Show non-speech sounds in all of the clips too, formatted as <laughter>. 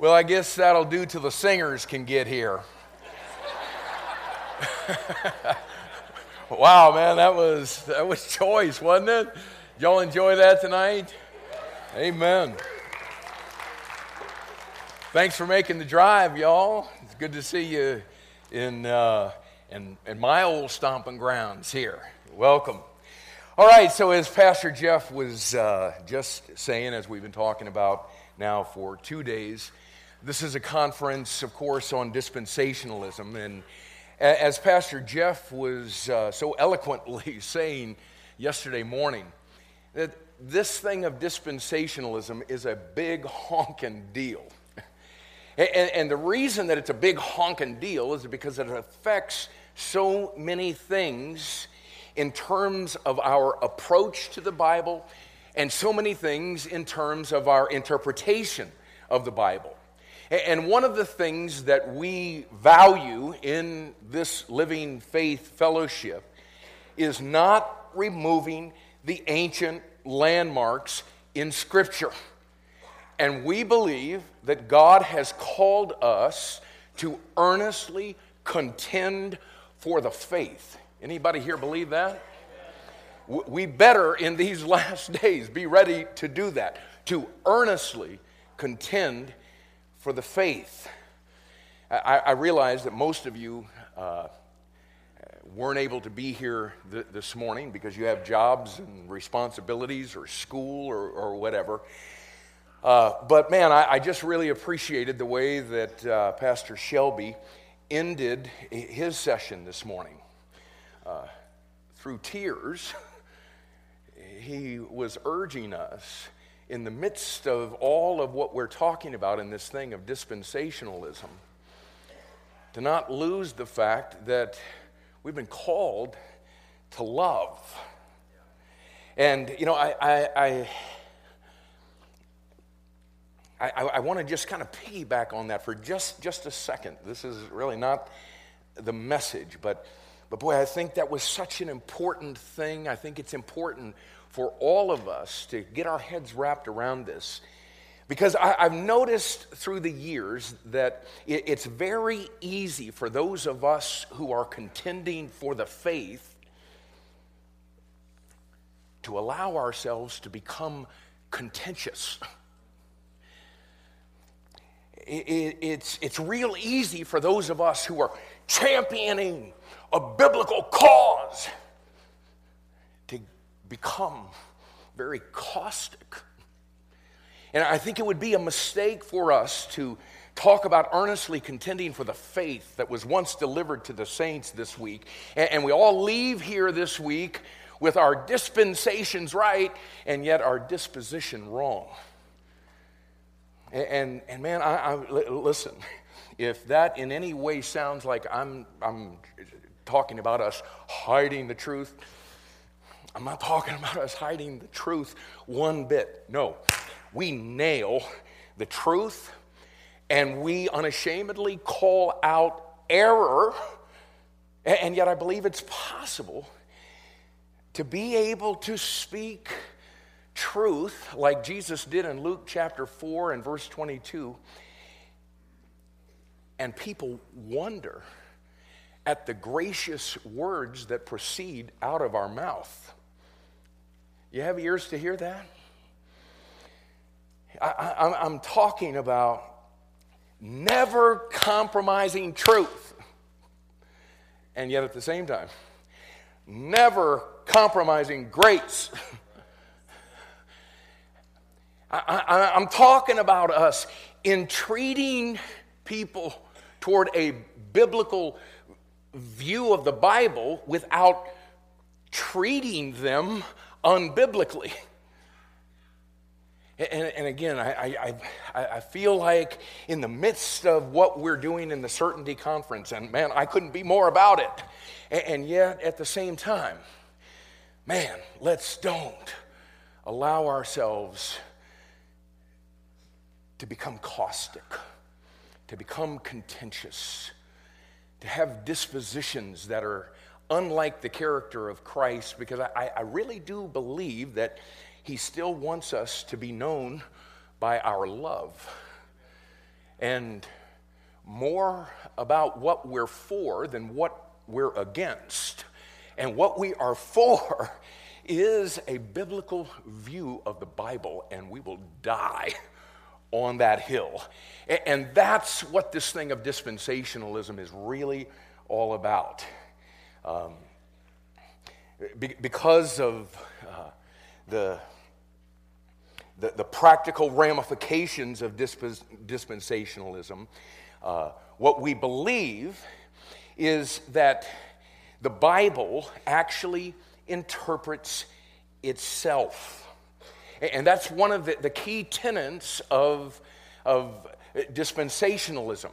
Well, I guess that'll do till the singers can get here. <laughs> wow, man, that was that was <laughs> choice, wasn't it? Y'all enjoy that tonight? Amen. Thanks for making the drive, y'all. It's good to see you in uh, in, in my old stomping grounds here. Welcome. All right, so as Pastor Jeff was uh, just saying, as we've been talking about now for two days, this is a conference, of course, on dispensationalism. And as Pastor Jeff was uh, so eloquently <laughs> saying yesterday morning, that this thing of dispensationalism is a big honking deal. <laughs> and, and the reason that it's a big honking deal is because it affects so many things in terms of our approach to the Bible and so many things in terms of our interpretation of the Bible. And one of the things that we value in this Living Faith Fellowship is not removing the ancient landmarks in Scripture. And we believe that God has called us to earnestly contend for the faith Anybody here believe that? We better in these <laughs> last days be ready to do that, to earnestly contend for the faith. I, I realize that most of you uh, weren't able to be here th- this morning because you have jobs and responsibilities or school or, or whatever. Uh, but man, I, I, just really appreciated the way that uh, Pastor Shelby ended his session this morning uh, through tears, <laughs> he was urging us in the midst of all of what we're talking about in this thing of dispensationalism to not lose the fact that we've been called to love. And, you know, I, I, I I, want to just kind of piggyback on that for just, just a second. This is really not the message, but but boy, I think that was such an important thing. I think it's important for all of us to get our heads wrapped around this. Because I, have noticed through the years that it, it's very easy for those of us who are contending for the faith to allow ourselves to become contentious. <laughs> It, it, it's, it's real easy for those of us who are championing a biblical cause become very caustic. And I think it would be a mistake for us to talk about earnestly contending for the faith that was once delivered to the saints this week. And, we all leave here this week with our dispensations right and yet our disposition wrong. And, and, and man, I, I, listen, if that in any way sounds like I'm, I'm talking about us hiding the truth. I'm not talking about us hiding the truth one bit. No, we nail the truth and we unashamedly call out error. And yet, I believe it's possible to be able to speak truth like Jesus did in Luke chapter 4 and verse 22, and people wonder at the gracious words that proceed out of our mouth. You have ears to hear that? I, am talking about never compromising truth. And yet at the same time, never compromising grace. I, am talking about us entreating people toward a biblical view of the Bible without treating them unbiblically. And, and again, I, I, I, feel like in the midst of what we're doing in the Certainty Conference, and man, I couldn't be more about it. And, and yet, at the same time, man, let's don't allow ourselves to become caustic, to become contentious to have dispositions that are unlike the character of Christ because I, I really do believe that He still wants us to be known by our love. and more about what we're for than what we're against. And what we are <laughs> for is a biblical view of the Bible, and we will die on that hill. And that's what this thing of dispensationalism is really all about. Um, because of uh, the, the, the, practical ramifications of dispensationalism, uh, what we believe is that the Bible actually interprets itself. And that's one of the, the key tenets of, of dispensationalism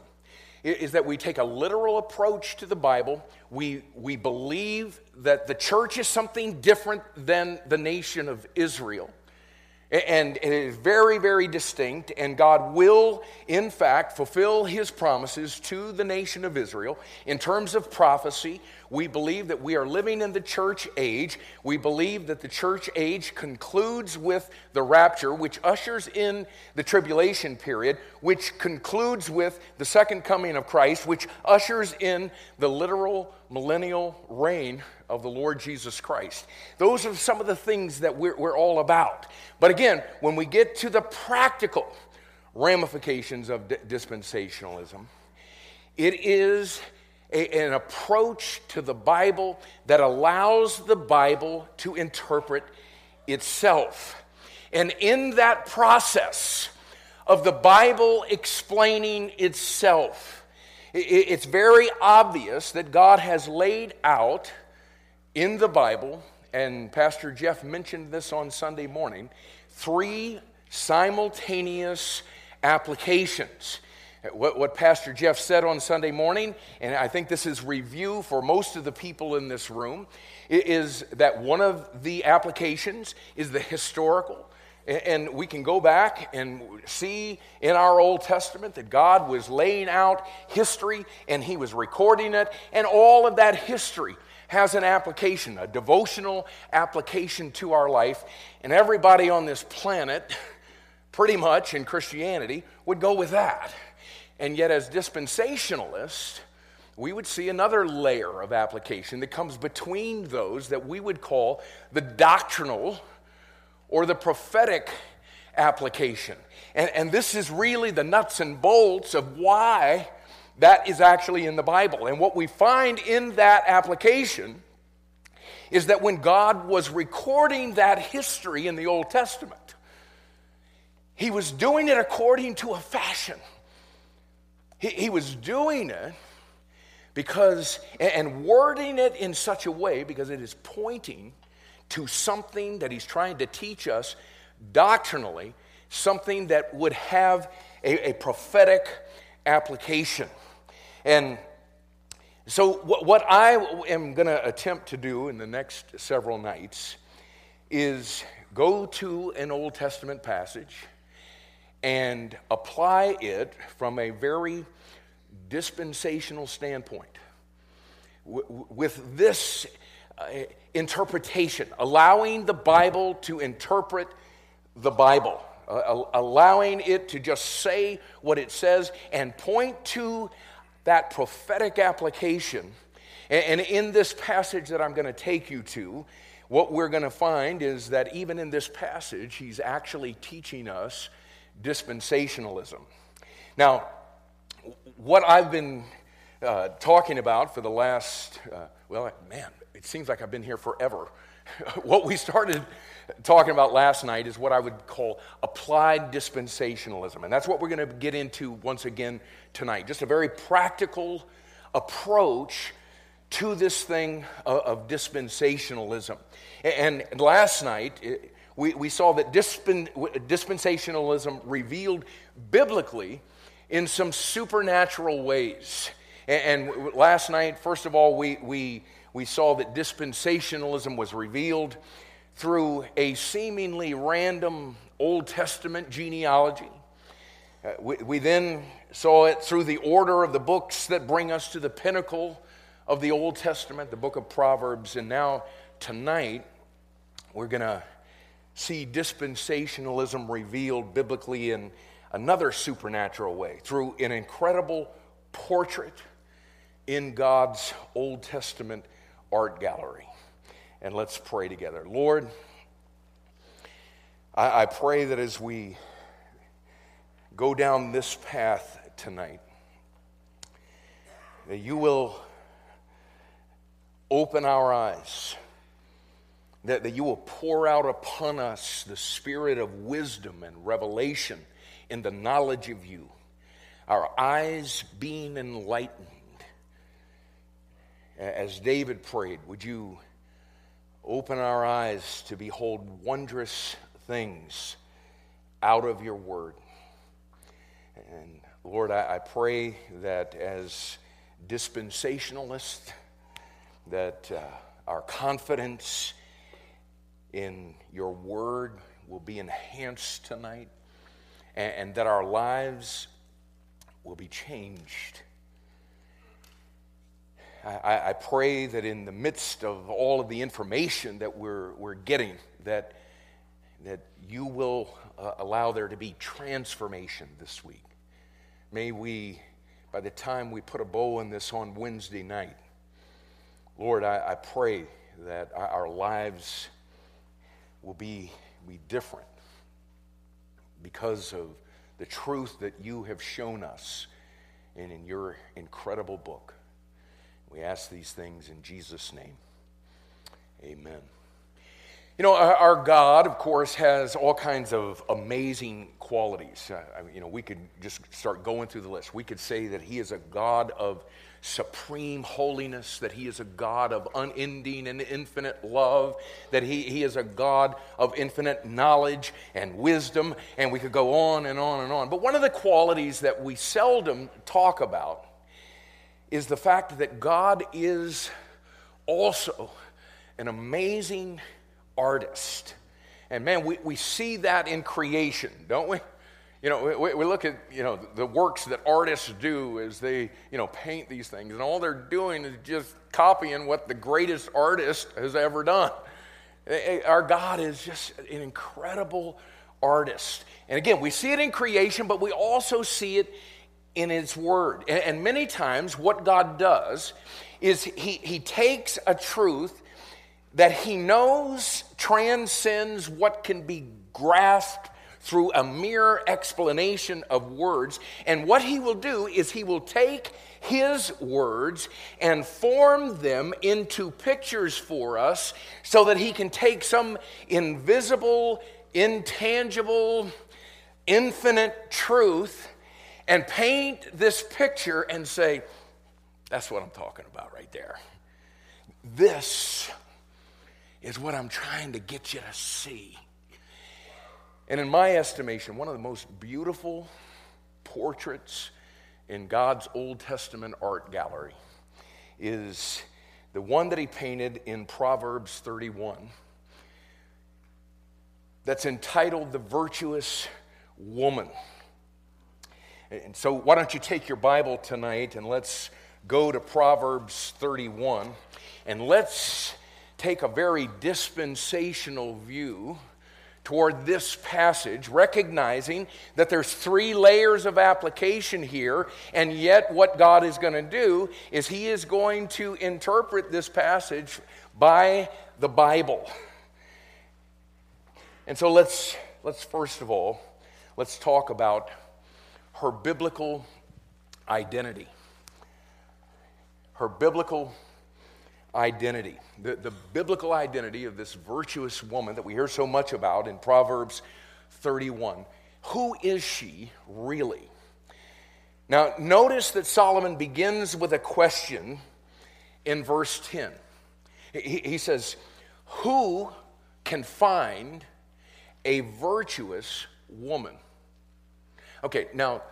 is that we take a literal approach to the Bible. We, we believe that the church is something different than the nation of Israel. And it is very, very distinct, and God will, in fact, fulfill his promises to the nation of Israel. In terms of prophecy, we believe that we are living in the church age. We believe that the church age concludes with the rapture, which ushers in the tribulation period, which concludes with the second coming of Christ, which ushers in the literal millennial reign of the Lord Jesus Christ. Those are some of the things that we're, we're all about. But again, when we get to the practical ramifications of dispensationalism, it is a, an approach to the Bible that allows the Bible to interpret itself. And in that process of the Bible explaining itself, it's very obvious that God has laid out in the Bible, and Pastor Jeff mentioned this on Sunday morning, three simultaneous applications. What, what, Pastor Jeff said on Sunday morning, and I think this is review for most of the people in this room, is that one of the applications is the historical. And we can go back and see in our Old Testament that God was laying out history and He was recording it, and all of that history has an application, a devotional application to our life. And everybody on this planet, <laughs> pretty much in Christianity, would go with that. And yet, as dispensationalists, we would see another layer of application that comes between those that we would call the doctrinal or the prophetic application. And, and this is really the nuts and bolts of why that is actually in the Bible. And what we find in that application is that when God was recording that history in the Old Testament, he was doing it according to a fashion. He, he was doing it because, and wording it in such a way because it is pointing to something that he's trying to teach us doctrinally, something that would have a, a prophetic application. And so, what I am going to attempt to do in the next several nights is go to an Old Testament passage and apply it from a very dispensational standpoint. With this uh, interpretation, allowing the Bible to interpret the Bible, uh, allowing it to just say what it says and point to that prophetic application. And in this passage that I'm going to take you to, what we're going to find is that even in this passage, he's actually teaching us dispensationalism. Now, what I've been uh, talking about for the last, uh, well, man, it seems like I've been here forever. <laughs> what we started talking about last night is what I would call applied dispensationalism. And that's what we're going to get into once again tonight. Just a very practical approach to this thing of, of dispensationalism. And, and last night, it, we, we saw that dispen, dispensationalism revealed biblically in some supernatural ways. And, and last night, first of all, we, we, we saw that dispensationalism was revealed through a seemingly random Old Testament genealogy. Uh, we, we then saw it through the order of the books that bring us to the pinnacle of the Old Testament, the book of Proverbs. And now, tonight, we're going to see dispensationalism revealed biblically in another supernatural way through an incredible portrait in God's Old Testament art gallery. And let's pray together. Lord, I, I pray that as we go down this path tonight, that you will open our eyes, that, that you will pour out upon us the spirit of wisdom and revelation in the knowledge of you, our eyes being enlightened. As David prayed, would you open our eyes to behold wondrous things out of your word? And Lord, I, I pray that as dispensationalists, that uh, our confidence in your word will be enhanced tonight and, and that our lives will be changed. I, I, pray that in the midst of all of the information that we're, we're getting, that, that you will uh, allow there to be transformation this week. May we, by the time we put a bow on this on Wednesday night, Lord, I, I pray that our lives will be, be different because of the truth that you have shown us and in your incredible book. We ask these things in Jesus' name. Amen. You know, our God, of course, has all kinds of amazing qualities. Uh, you know, we could just start going through the list. We could say that He is a God of supreme holiness, that He is a God of unending and infinite love, that He, he is a God of infinite knowledge and wisdom, and we could go on and on and on. But one of the qualities that we seldom talk about is the fact that God is also an amazing artist. And man, we, we see that in creation, don't we? You know, we, we look at, you know, the works that artists do as they, you know, paint these things, and all they're doing is just copying what the greatest artist has ever done. Eh, eh, our God is just an incredible artist. And again, we see it in creation, but we also see it in His Word. And, and many times, what God does is He, he takes a truth that he knows transcends what can be grasped through a mere explanation of words. And what he will do is he will take his words and form them into pictures for us so that he can take some invisible, intangible, infinite truth and paint this picture and say, that's what I'm talking about right there. This is what I'm trying to get you to see. And in my estimation, one of the most beautiful portraits in God's Old Testament art gallery is the one that he painted in Proverbs 31 that's entitled The Virtuous Woman. And so, why don't you take your Bible tonight and let's go to Proverbs 31 and let's take a very dispensational view toward this passage, recognizing that there's three layers of application here, and yet what God is going to do is He is going to interpret this passage by the Bible. And so let's, let's first of all, let's talk about her biblical identity. Her biblical identity, the, the biblical identity of this virtuous woman that we hear so much about in Proverbs 31. Who is she really? Now, notice that Solomon begins with a question in verse 10. He, he says, Who can find a virtuous woman? Okay, now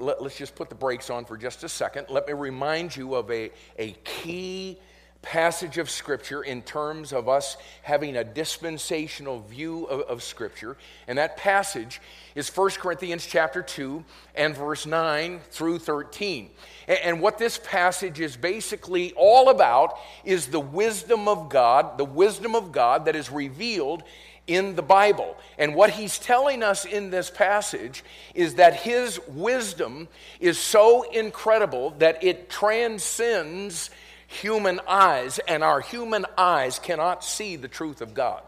let, us just put the brakes on for just a second. Let me remind you of a, a key passage of Scripture in terms of us having a dispensational view of, of, Scripture. And that passage is 1 Corinthians chapter 2 and verse 9 through 13. And, and what this passage is basically all about is the wisdom of God, the wisdom of God that is revealed in the Bible. And what he's telling us in this passage is that his wisdom is so incredible that it transcends human eyes, and our human eyes cannot see the truth of God.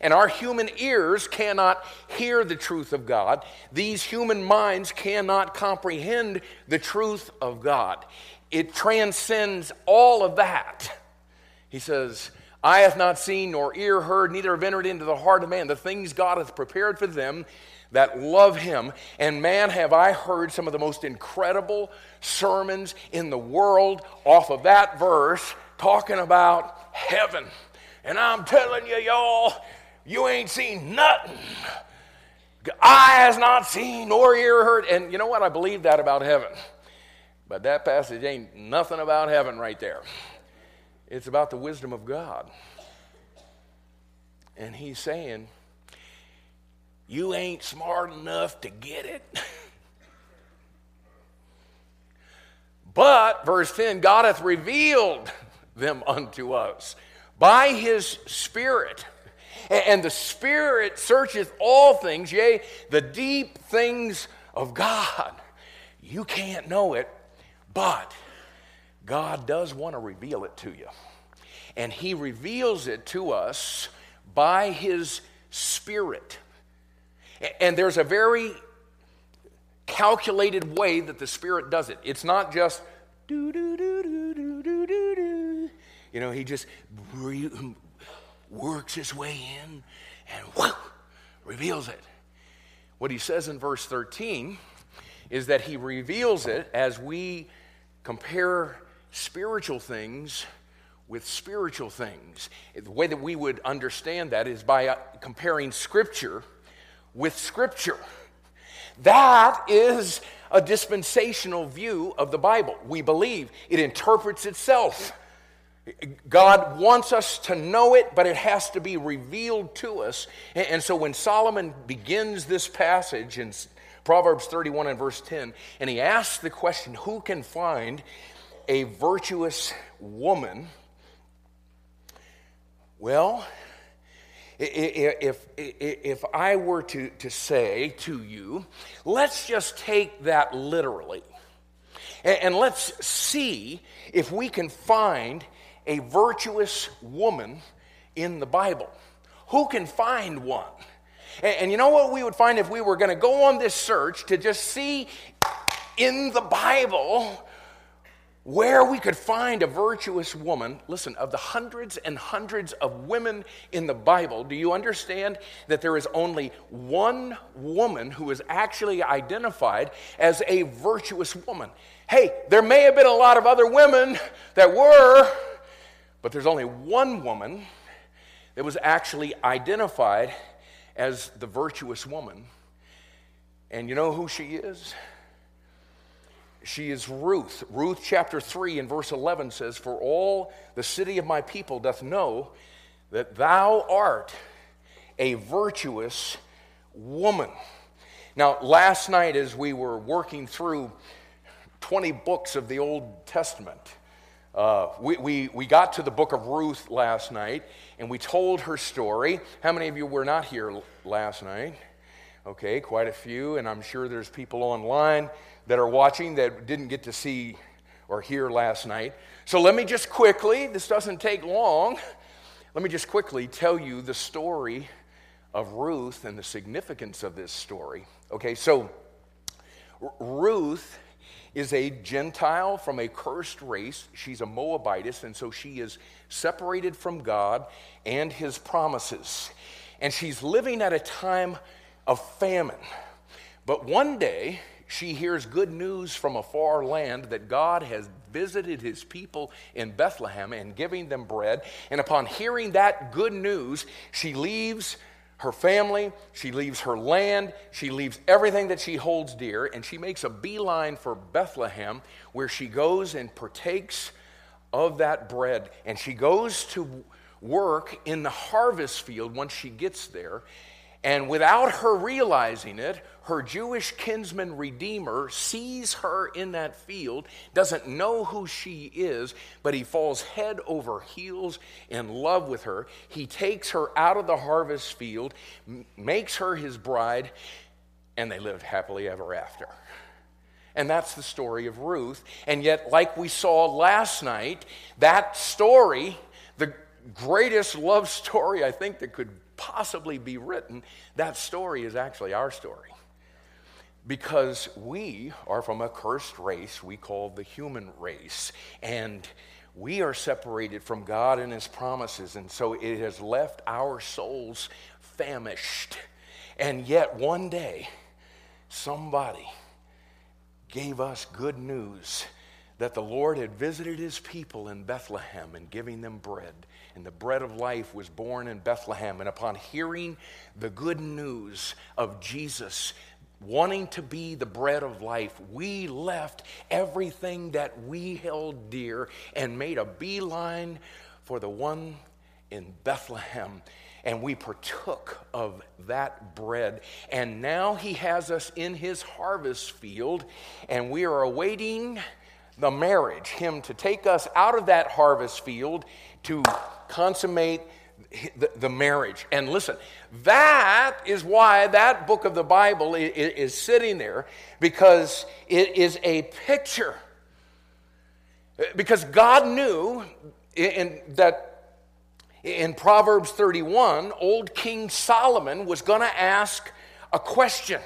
And our human ears cannot hear the truth of God. These human minds cannot comprehend the truth of God. It transcends all of that. He says, Eye hath not seen, nor ear heard, neither have entered into the heart of man the things God hath prepared for them that love him. And man, have I heard some of the most incredible sermons in the world off of that verse talking about heaven. And I'm telling you, y'all, you ain't seen nothing. Eye has not seen, nor ear heard. And you know what? I believe that about heaven. But that passage ain't nothing about heaven right there. It's about the wisdom of God. And he's saying, You ain't smart enough to get it. <laughs> but, verse 10, God hath revealed them unto us by his Spirit. And the Spirit searcheth all things, yea, the deep things of God. You can't know it, but God does want to reveal it to you. And He reveals it to us by His Spirit. And there's a very calculated way that the Spirit does it. It's not just do, do, do, do, do, do, do, do. You know, He just works His way in and reveals it. What He says in verse 13 is that He reveals it as we compare spiritual things with spiritual things. The way that we would understand that is by uh, comparing Scripture with Scripture. That is a dispensational view of the Bible. We believe it interprets itself. God wants us to know it, but it has to be revealed to us. And so when Solomon begins this passage in Proverbs 31 and verse 10, and he asks the question, Who can find a virtuous woman? Well, if, if I were to, to say to you, let's just take that literally. And let's see if we can find a virtuous woman in the Bible. Who can find one? And, you know what we would find if we were going to go on this search to just see in the Bible where we could find a virtuous woman, listen, of the hundreds and hundreds of women in the Bible, do you understand that there is only one woman who is actually identified as a virtuous woman? Hey, there may have been a lot of other women that were, but there's only one woman that was actually identified as the virtuous woman. And you know who she is? She is Ruth. Ruth chapter 3 and verse 11 says, For all the city of my people doth know that thou art a virtuous woman. Now, last night, as we were working through 20 books of the Old Testament, uh, we, we, we got to the book of Ruth last night and we told her story. How many of you were not here last night? Okay, quite a few, and I'm sure there's people online that are watching that didn't get to see or hear last night. So let me just quickly, this doesn't take long, let me just quickly tell you the story of Ruth and the significance of this story. Okay, so Ruth is a Gentile from a cursed race. She's a Moabitess, and so she is separated from God and his promises. And she's living at a time of famine. But one day, she hears good news from a far land that God has visited his people in Bethlehem and giving them bread. And upon hearing that good news, she leaves her family, she leaves her land, she leaves everything that she holds dear, and she makes a beeline for Bethlehem where she goes and partakes of that bread. And she goes to work in the harvest field once she gets there. And without her realizing it, her Jewish kinsman redeemer sees her in that field, doesn't know who she is, but he falls head over heels in love with her. He takes her out of the harvest field, makes her his bride, and they lived happily ever after. And that's the story of Ruth. And yet, like we saw last night, that story, the greatest love story I think that could possibly be written, that story is actually our story. Because we are from a cursed race we call the human race. And we are separated from God and His promises. And so it has left our souls famished. And yet, one day, somebody gave us good news that the Lord had visited his people in Bethlehem and giving them bread. And the bread of life was born in Bethlehem. And upon hearing the good news of Jesus wanting to be the bread of life, we left everything that we held dear and made a beeline for the one in Bethlehem and we partook of that bread. And now he has us in his harvest field, and we are awaiting the marriage, him to take us out of that harvest field to consummate the, the marriage. And listen, that is why that book of the Bible is, is sitting there, because it is a picture. Because God knew in, that in Proverbs 31, old King Solomon was going to ask a question.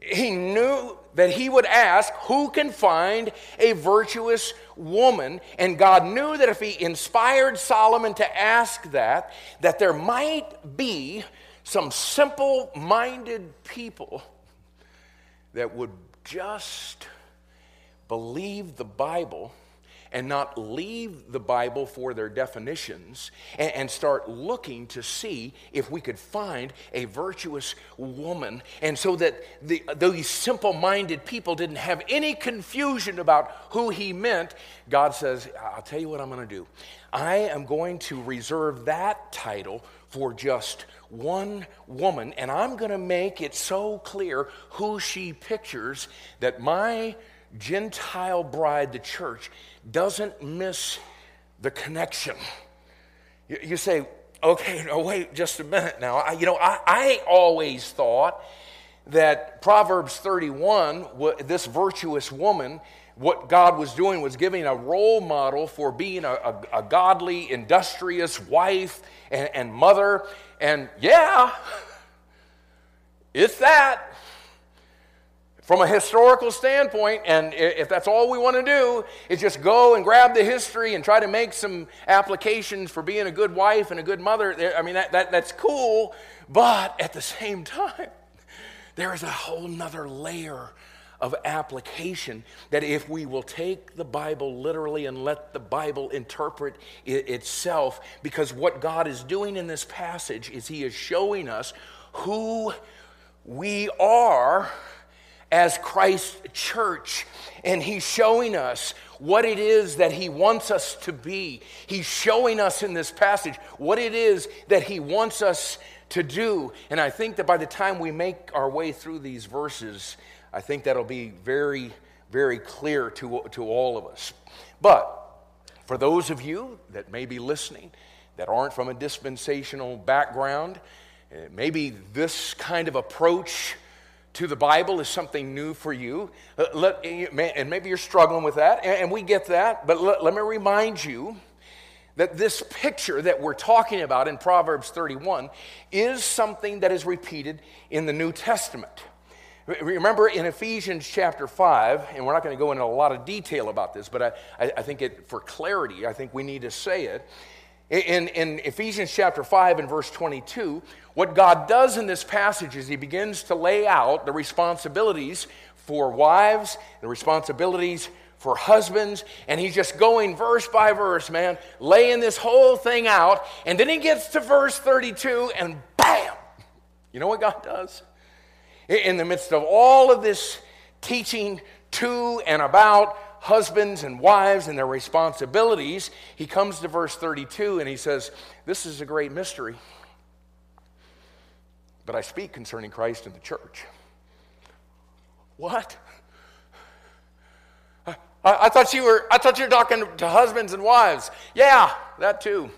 He knew that he would ask, Who can find a virtuous woman? And God knew that if he inspired Solomon to ask that, that there might be some simple minded people that would just believe the Bible and not leave the Bible for their definitions and, and, start looking to see if we could find a virtuous woman. And so that the, these simple minded people didn't have any confusion about who he meant, God says, I'll tell you what I'm going to do. I am going to reserve that title for just one woman, and I'm going to make it so clear who she pictures that my Gentile bride, the church, doesn't miss the connection. You, you say, okay, no, wait just a minute now. I, you know, I, I always thought that Proverbs 31, this virtuous woman, what God was doing was giving a role model for being a, a, a godly, industrious wife and, and mother. And yeah, <laughs> it's that from a historical standpoint, and if that's all we want to do, is just go and grab the history and try to make some applications for being a good wife and a good mother, I mean, that, that, that's cool, but at the same <laughs> time, there is a whole nother layer of application that if we will take the Bible literally and let the Bible interpret it itself, because what God is doing in this passage is He is showing us who we are as Christ's church. And he's showing us what it is that he wants us to be. He's showing us in this passage what it is that he wants us to do. And I think that by the time we make our way through these verses, I think that'll be very, very clear to, to all of us. But for those of you that may be listening that aren't from a dispensational background, eh, maybe this kind of approach to the Bible is something new for you. Uh, let, and maybe you're struggling with that, and we get that, but let, let me remind you that this picture that we're talking about in Proverbs 31 is something that is repeated in the New Testament. Remember in Ephesians chapter 5, and we're not going to go into a lot of detail about this, but I, I think it, for clarity, I think we need to say it. In, in Ephesians chapter 5 and verse 22, what God does in this passage is he begins to lay out the responsibilities for wives, the responsibilities for husbands, and he's just going verse by verse, man, laying this whole thing out. And then he gets to verse 32, and bam! You know what God does? In the midst of all of this teaching to and about husbands and wives and their responsibilities, he comes to verse 32 and he says, This is a great mystery. But I speak concerning Christ and the church. What? I, I, thought you were I thought you were talking to husbands and wives. Yeah, that too.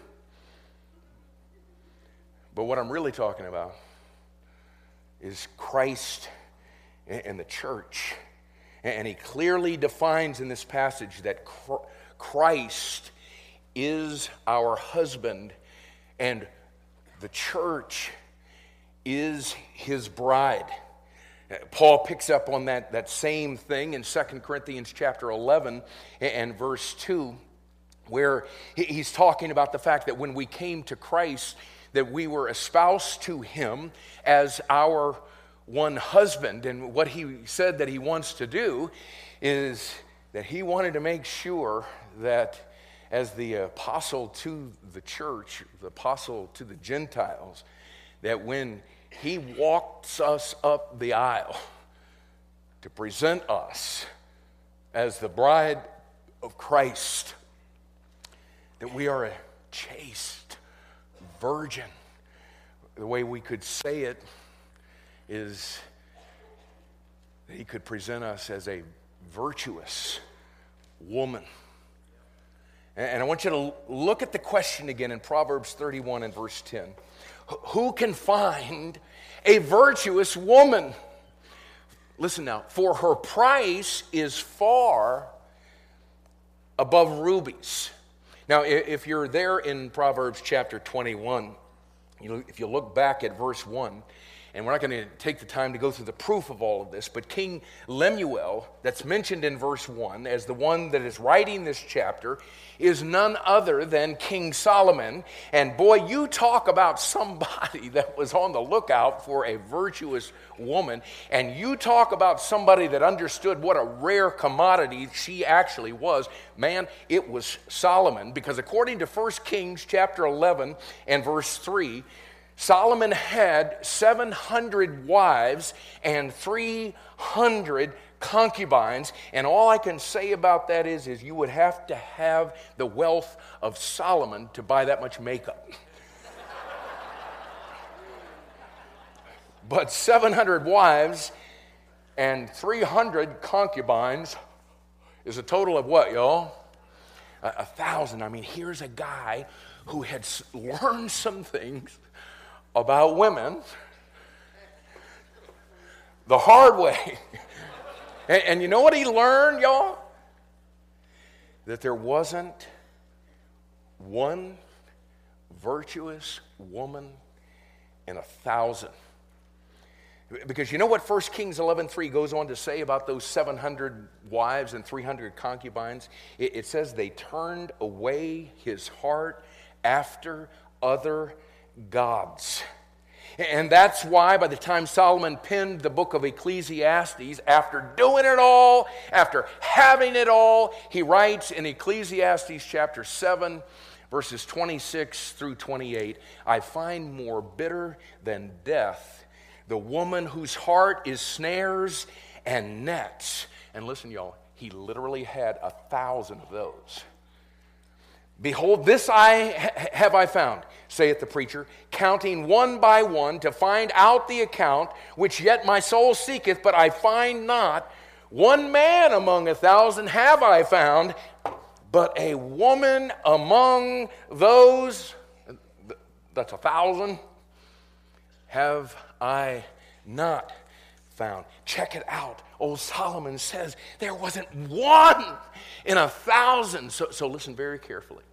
But what I'm really talking about is Christ and the church. And he clearly defines in this passage that Christ is our husband and the church is his bride. Paul picks up on that, that same thing in 2 Corinthians chapter 11 and verse 2, where he's talking about the fact that when we came to Christ, that we were espoused to him as our one husband. And what he said that he wants to do is that he wanted to make sure that as the apostle to the church, the apostle to the Gentiles, that when he walks us up the aisle to present us as the bride of Christ, that we are a chaste virgin. The way we could say it is that he could present us as a virtuous woman. And I want you to look at the question again in Proverbs 31 and verse 10. Who can find a virtuous woman? Listen now, for her price is far above rubies. Now, if you're there in Proverbs chapter 21, if you look back at verse 1, and we're not going to take the time to go through the proof of all of this, but King Lemuel, that's mentioned in verse 1 as the one that is writing this chapter, is none other than King Solomon. And boy, you talk about somebody <laughs> that was on the lookout for a virtuous woman, and you talk about somebody that understood what a rare commodity she actually was. Man, it was Solomon, because according to 1 Kings chapter 11 and verse 3, Solomon had 700 wives and 300 concubines and all i can say about that is is you would have to have the wealth of solomon to buy that much makeup. <laughs> But 700 wives and 300 concubines is a total of what y'all? A, a thousand. I mean here's a guy who had learned some things about women the hard way. <laughs> and, and, you know what he learned, y'all? That there wasn't one virtuous woman in a thousand. Because you know what 1 Kings 11.3 goes on to say about those 700 wives and 300 concubines? It, it says they turned away his heart after other gods. And that's why, by the time Solomon penned the book of Ecclesiastes, after doing it all, after having it all, he writes in Ecclesiastes chapter 7, verses 26 through 28 I find more bitter than death the woman whose heart is snares and nets. And listen, y'all, he literally had a thousand of those. Behold, this I have I found, saith the preacher, counting one by one to find out the account which yet my soul seeketh, but I find not. One man among a thousand have I found, but a woman among those, that's a thousand, have I not found. Check it out. Old Solomon says there wasn't one in a thousand. So, so listen very carefully.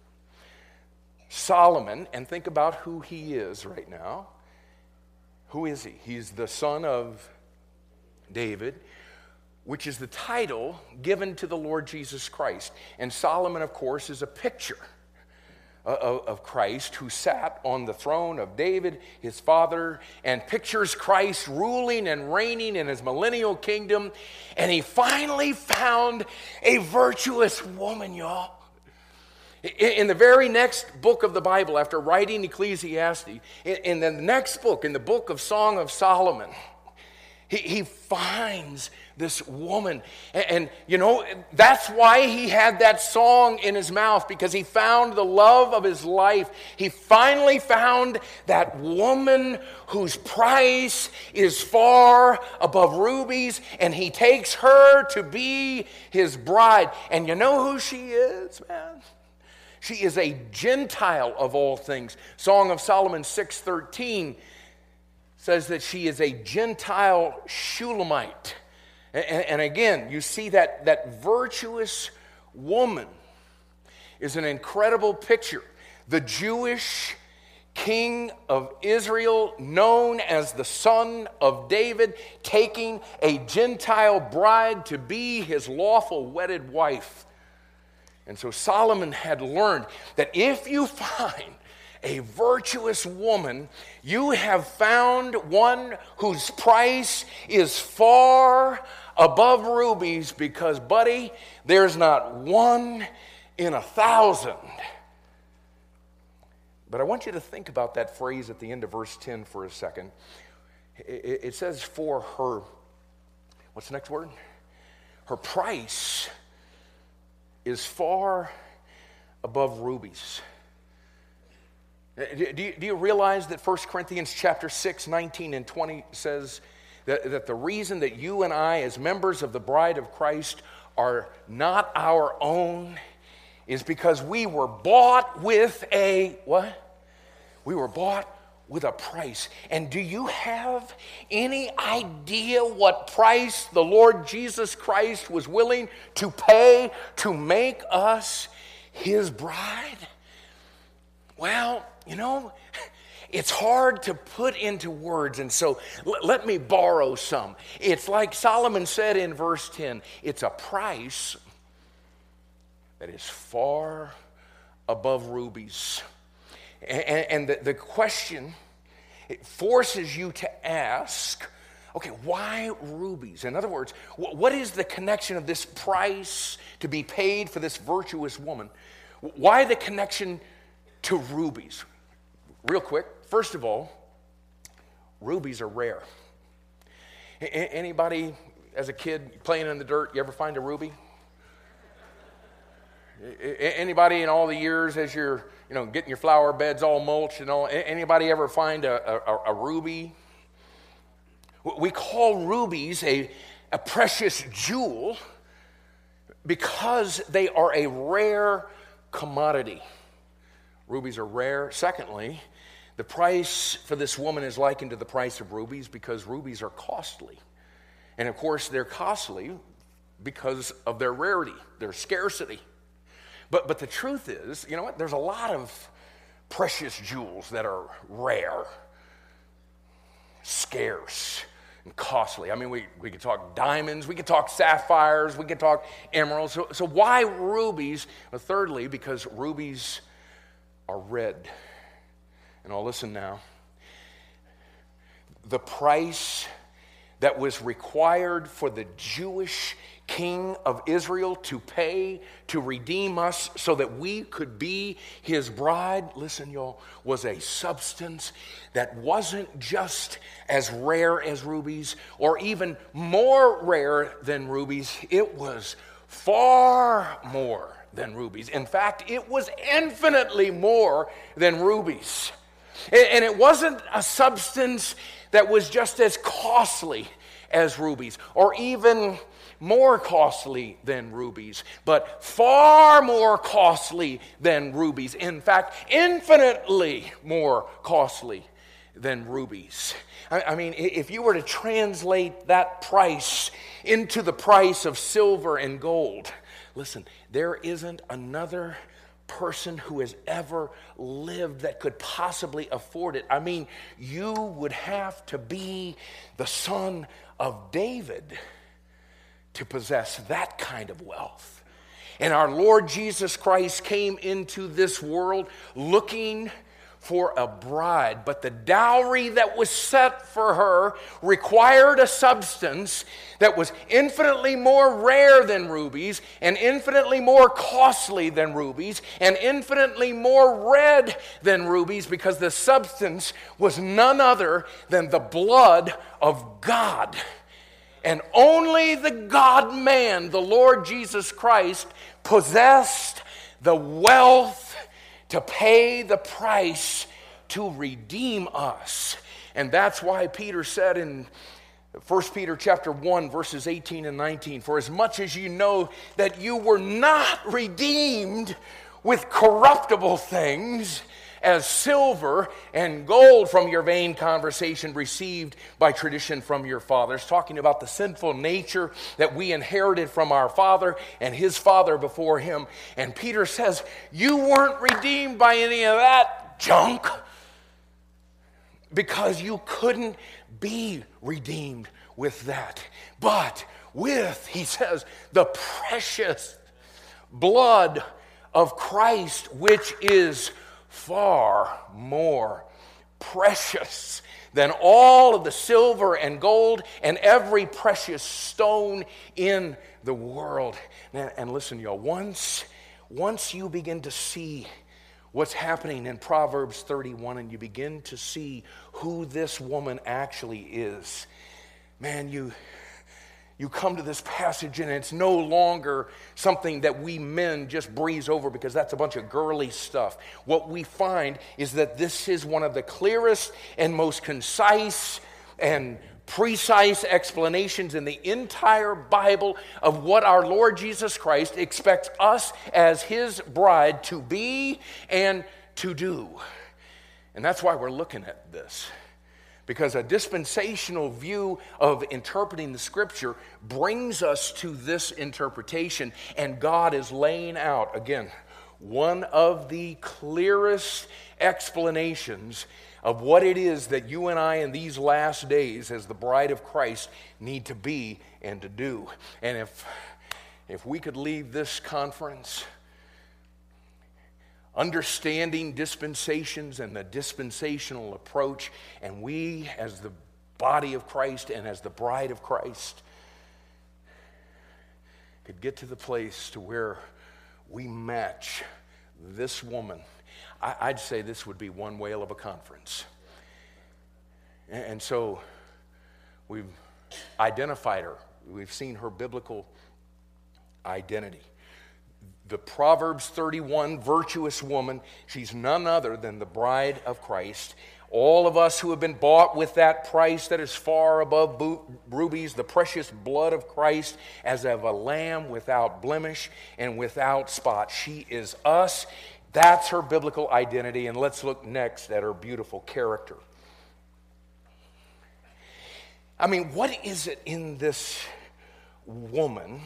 Solomon, and think about who he is right now. Who is he? He's the son of David, which is the title given to the Lord Jesus Christ. And Solomon, of course, is a picture of Christ who sat on the throne of David, his father, and pictures Christ ruling and reigning in his millennial kingdom. And he finally found a virtuous woman, y'all. In the very next book of the Bible, after writing Ecclesiastes, in the next book, in the book of Song of Solomon, He, finds this woman. And, and, you know, that's why he had that song in his mouth, because he found the love of his life. He finally found that woman whose price is far above rubies, and he takes her to be his bride. And you know who she is, man? She is a Gentile of all things. Song of Solomon 613 says that she is a Gentile Shulamite. And, and, again, you see that, that virtuous woman is an incredible picture. The Jewish king of Israel, known as the son of David, taking a Gentile bride to be his lawful wedded wife. And so Solomon had learned that if you find a virtuous woman, you have found one whose price is far above rubies because, buddy, there's not one in a thousand. But I want you to think about that phrase at the end of verse 10 for a second. It says, for her, what's the next word? Her price is far above rubies. Do you, do you realize that 1 Corinthians chapter 6, 19 and 20 says that, that the reason that you and I, as members of the bride of Christ, are not our own is because we were bought with a what? We were bought with a price. And do you have any idea what price the Lord Jesus Christ was willing to pay to make us his bride? Well, you know, it's hard to put into words, and so l- let me borrow some. It's like Solomon said in verse 10 it's a price that is far above rubies. And, the, the question it forces you to ask okay, why rubies? In other words, what is the connection of this price to be paid for this virtuous woman? Why the connection to rubies? real quick, first of all, rubies are rare. Anybody as a kid playing in the dirt, you ever find a ruby? Anybody in all the years as you're, you know, getting your flower beds all mulched and all, anybody ever find a, a, a ruby? We call rubies a, a precious jewel because they are a rare commodity. Rubies are rare. Secondly, the price for this woman is likened to the price of rubies because rubies are costly. And of course, they're costly because of their rarity, their scarcity. But, but the truth is, you know what? There's a lot of precious jewels that are rare, scarce, and costly. I mean, we, we could talk diamonds, we could talk sapphires, we could talk emeralds. So, so why rubies? Well, thirdly, because rubies are red. And I'll listen now. The price that was required for the Jewish king of Israel to pay to redeem us so that we could be his bride, listen, y'all, was a substance that wasn't just as rare as rubies or even more rare than rubies. It was far more than rubies. In fact, it was infinitely more than rubies. And it wasn't a substance that was just as costly as rubies or even more costly than rubies, but far more costly than rubies. In fact, infinitely more costly than rubies. I, mean, if you were to translate that price into the price of silver and gold, Listen, there isn't another person who has ever lived that could possibly afford it. I mean, you would have to be the son of David to possess that kind of wealth. And our Lord Jesus Christ came into this world looking for a bride, but the dowry that was set for her required a substance that was infinitely more rare than rubies, and infinitely more costly than rubies, and infinitely more red than rubies, because the substance was none other than the blood of God. And only the God man, the Lord Jesus Christ, possessed the wealth to pay the price to redeem us. And that's why Peter said in 1 Peter chapter 1 verses 18 and 19 for as much as you know that you were not redeemed with corruptible things as silver and gold from your vain conversation received by tradition from your fathers, talking about the sinful nature that we inherited from our father and his father before him. And Peter says, You weren't redeemed by any of that junk because you couldn't be redeemed with that. But with, he says, the precious blood of Christ, which is far more precious than all of the silver and gold and every precious stone in the world. And listen, y'all, once, once you begin to see what's happening in Proverbs 31 and you begin to see who this woman actually is, man, you, you come to this passage and it's no longer something that we men just breeze over because that's a bunch of girly stuff. What we find is that this is one of the clearest and most concise and precise explanations in the entire Bible of what our Lord Jesus Christ expects us as His bride to be and to do. And that's why we're looking at this. Because a dispensational view of interpreting the scripture brings us to this interpretation, and God is laying out, again, one of the clearest explanations of what it is that you and I in these last days as the bride of Christ need to be and to do. And if, if we could leave this conference understanding dispensations and the dispensational approach, and we as the body of Christ and as the bride of Christ could get to the place to where we match this woman I, would say this would be one whale of a conference. And, and so we've identified her, we've seen her biblical identity. The Proverbs 31 virtuous woman, she's none other than the bride of Christ. All of us who have been bought with that price that is far above rubies, the precious blood of Christ, as of a lamb without blemish and without spot. She is us. That's her biblical identity, and let's look next at her beautiful character. I mean, what is it in this woman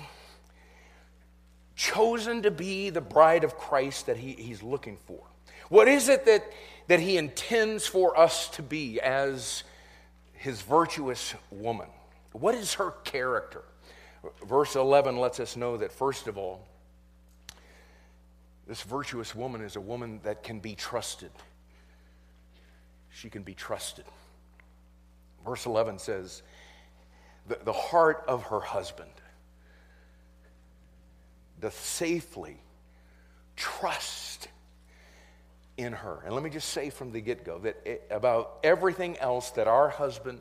chosen to be the bride of Christ that he, he's looking for? What is it that, that he intends for us to be as his virtuous woman? What is her character? Verse 11 lets us know that, first of all, this virtuous woman is a woman that can be trusted. She can be trusted. Verse 11 says, the, the heart of her husband doth safely trust in her. And let me just say from the get go that it, about everything else that our husband,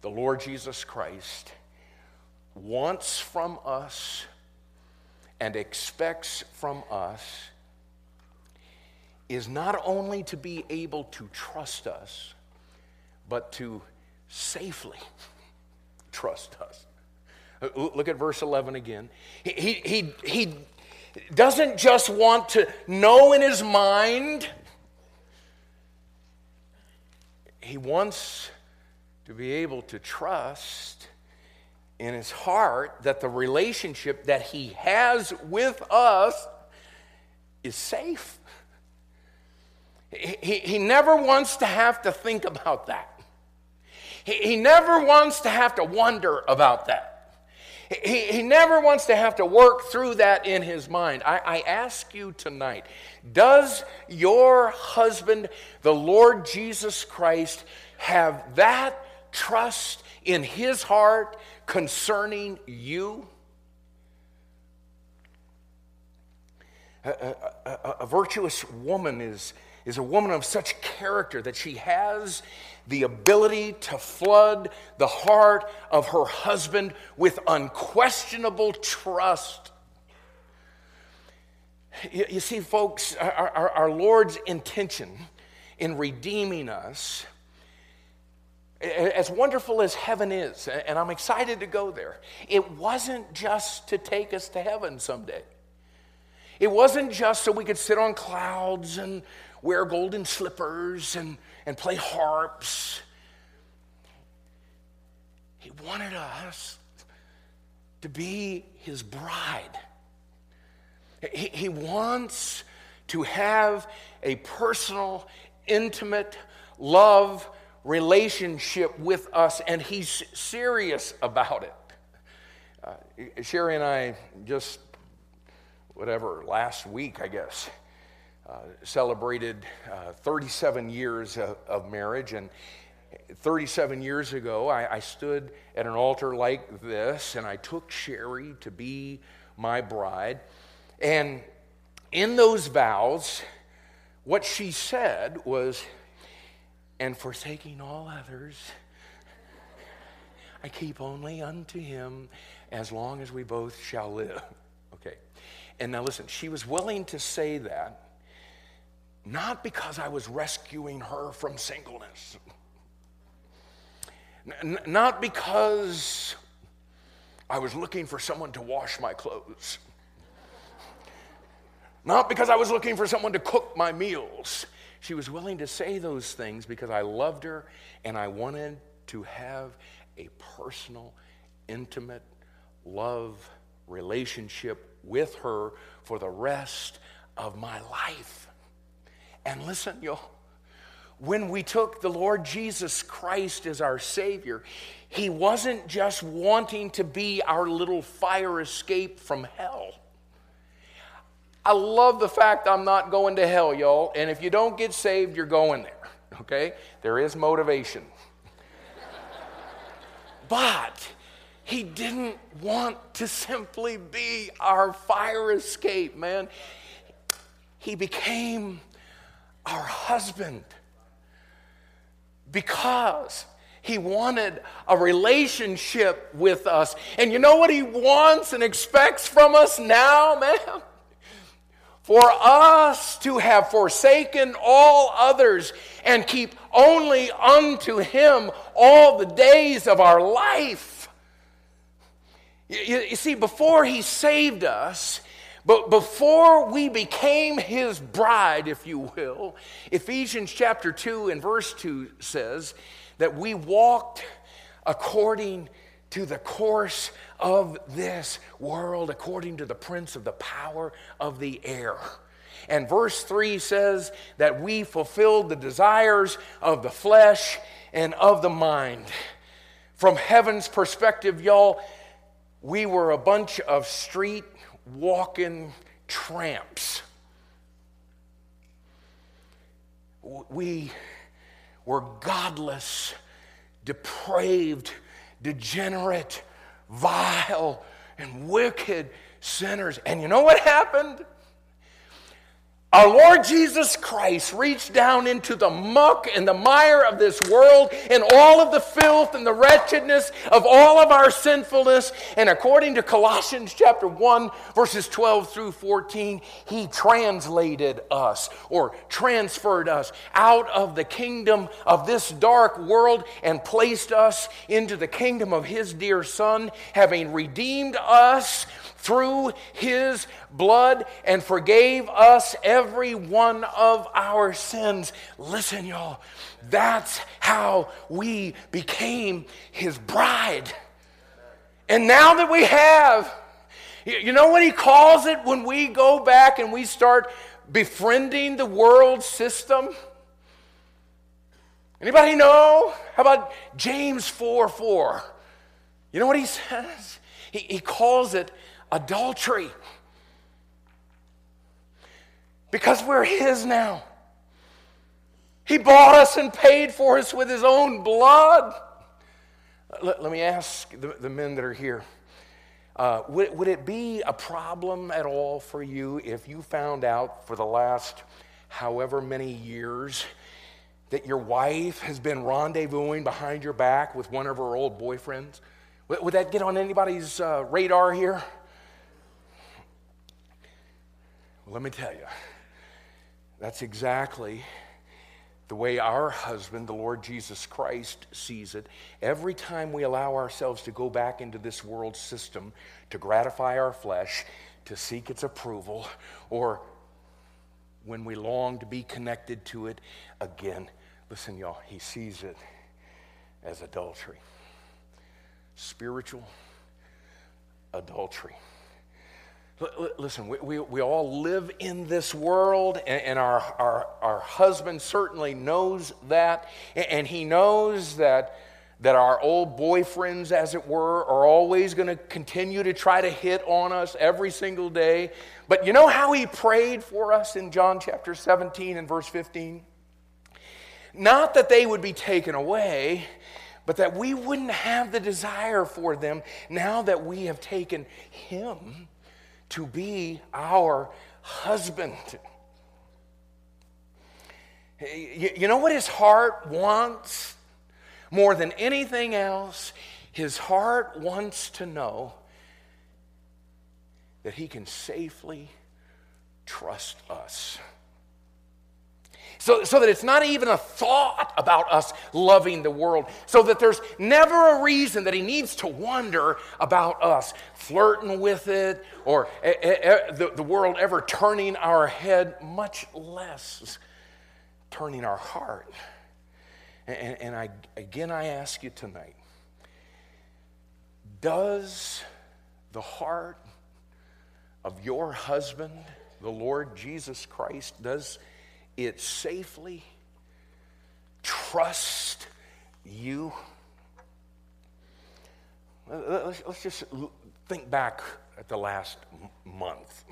the Lord Jesus Christ, wants from us and expects from us is not only to be able to trust us, but to safely <laughs> trust us. Uh, look at verse 11 again. He, he, he doesn't just want to know in his mind, he wants to be able to trust in his heart that the relationship that he has with us is safe. He, he never wants to have to think about that. He, he never wants to have to wonder about that. He, he never wants to have to work through that in his mind. I, I ask you tonight does your husband, the Lord Jesus Christ, have that trust in his heart concerning you? A, a, a, a, virtuous woman is, is a woman of such character that she has the ability to flood the heart of her husband with unquestionable trust. You, you see, folks, our, our, our Lord's intention in redeeming us as wonderful as heaven is, and I'm excited to go there, it wasn't just to take us to heaven someday. It wasn't just so we could sit on clouds and wear golden slippers and, and play harps. He wanted us to be his bride. He, he wants to have a personal, intimate love relationship with us, and he's serious about it. Uh, Sherry and I just, whatever, last week, I guess, celebrated uh, 37 years of, of, marriage. And 37 years ago, I, I stood at an altar like this, and I took Sherry to be my bride. And in those vows, what she said was, and forsaking all others, I keep only unto him as long as we both shall live. <laughs> Okay. And now listen, she was willing to say that not because I was rescuing her from singleness, N- not because I was looking for someone to wash my clothes, not because I was looking for someone to cook my meals. She was willing to say those things because I loved her and I wanted to have a personal, intimate love relationship with her for the rest of my life. And listen, y'all, when we took the Lord Jesus Christ as our Savior, He wasn't just wanting to be our little fire escape from hell. I love the fact I'm not going to hell, y'all. And if you don't get saved, you're going there. Okay? There is motivation. <laughs> but he didn't want to simply be our fire escape, man. He became our husband because he wanted a relationship with us. And you know what he wants and expects from us now, <laughs> man? for us to have forsaken all others and keep only unto him all the days of our life. You, you, see, before he saved us, but before we became his bride, if you will, Ephesians chapter 2 and verse 2 says that we walked according to the course of this world according to the prince of the power of the air. And verse 3 says that we fulfilled the desires of the flesh and of the mind. From heaven's perspective, y'all, we were a bunch of street walking tramps. We were godless, depraved, degenerate, vile, and wicked sinners. And you know what happened? Our Lord Jesus Christ reached down into the muck and the mire of this world and all of the filth and the wretchedness of all of our sinfulness. And according to Colossians chapter 1, verses 12 through 14, He translated us or transferred us out of the kingdom of this dark world and placed us into the kingdom of His dear Son, having redeemed us through his blood and forgave us every one of our sins. Listen, y'all, that's how we became his bride. And now that we have, you know what he calls it when we go back and we start befriending the world system? Anybody know? How about James 4 4? You know what he says? He, he calls it adultery. Because we're His now. He bought us and paid for us with His own blood. Let, let me ask the, the, men that are here uh, would, would it be a problem at all for you if you found out for the last however many years that your wife has been rendezvousing behind your back with one of her old boyfriends? Would, that get on anybody's uh, radar here? Well, let me tell you, that's exactly the way our husband, the Lord Jesus Christ, sees it. Every time we allow ourselves to go back into this world system to gratify our flesh, to seek its approval, or when we long to be connected to it again, listen, y'all, he sees it as adultery. Spiritual adultery. Listen, we, we, we, all live in this world, and, and our, our, our husband certainly knows that. And he knows that, that our old boyfriends, as it were, are always going to continue to try to hit on us every single day. But you know how he prayed for us in John chapter 17 and verse 15? Not that they would be taken away, but that we wouldn't have the desire for them now that we have taken him to be our husband. You know what his heart wants more than anything else? His heart wants to know that he can safely trust us. So, so that it's not even a thought about us loving the world. So that there's never a reason that he needs to wonder about us flirting with it or e- e- the, the world ever turning our head, much less turning our heart. And, and I, again, I ask you tonight does the heart of your husband, the Lord Jesus Christ, does it safely trust you? Let's just think back at the last month.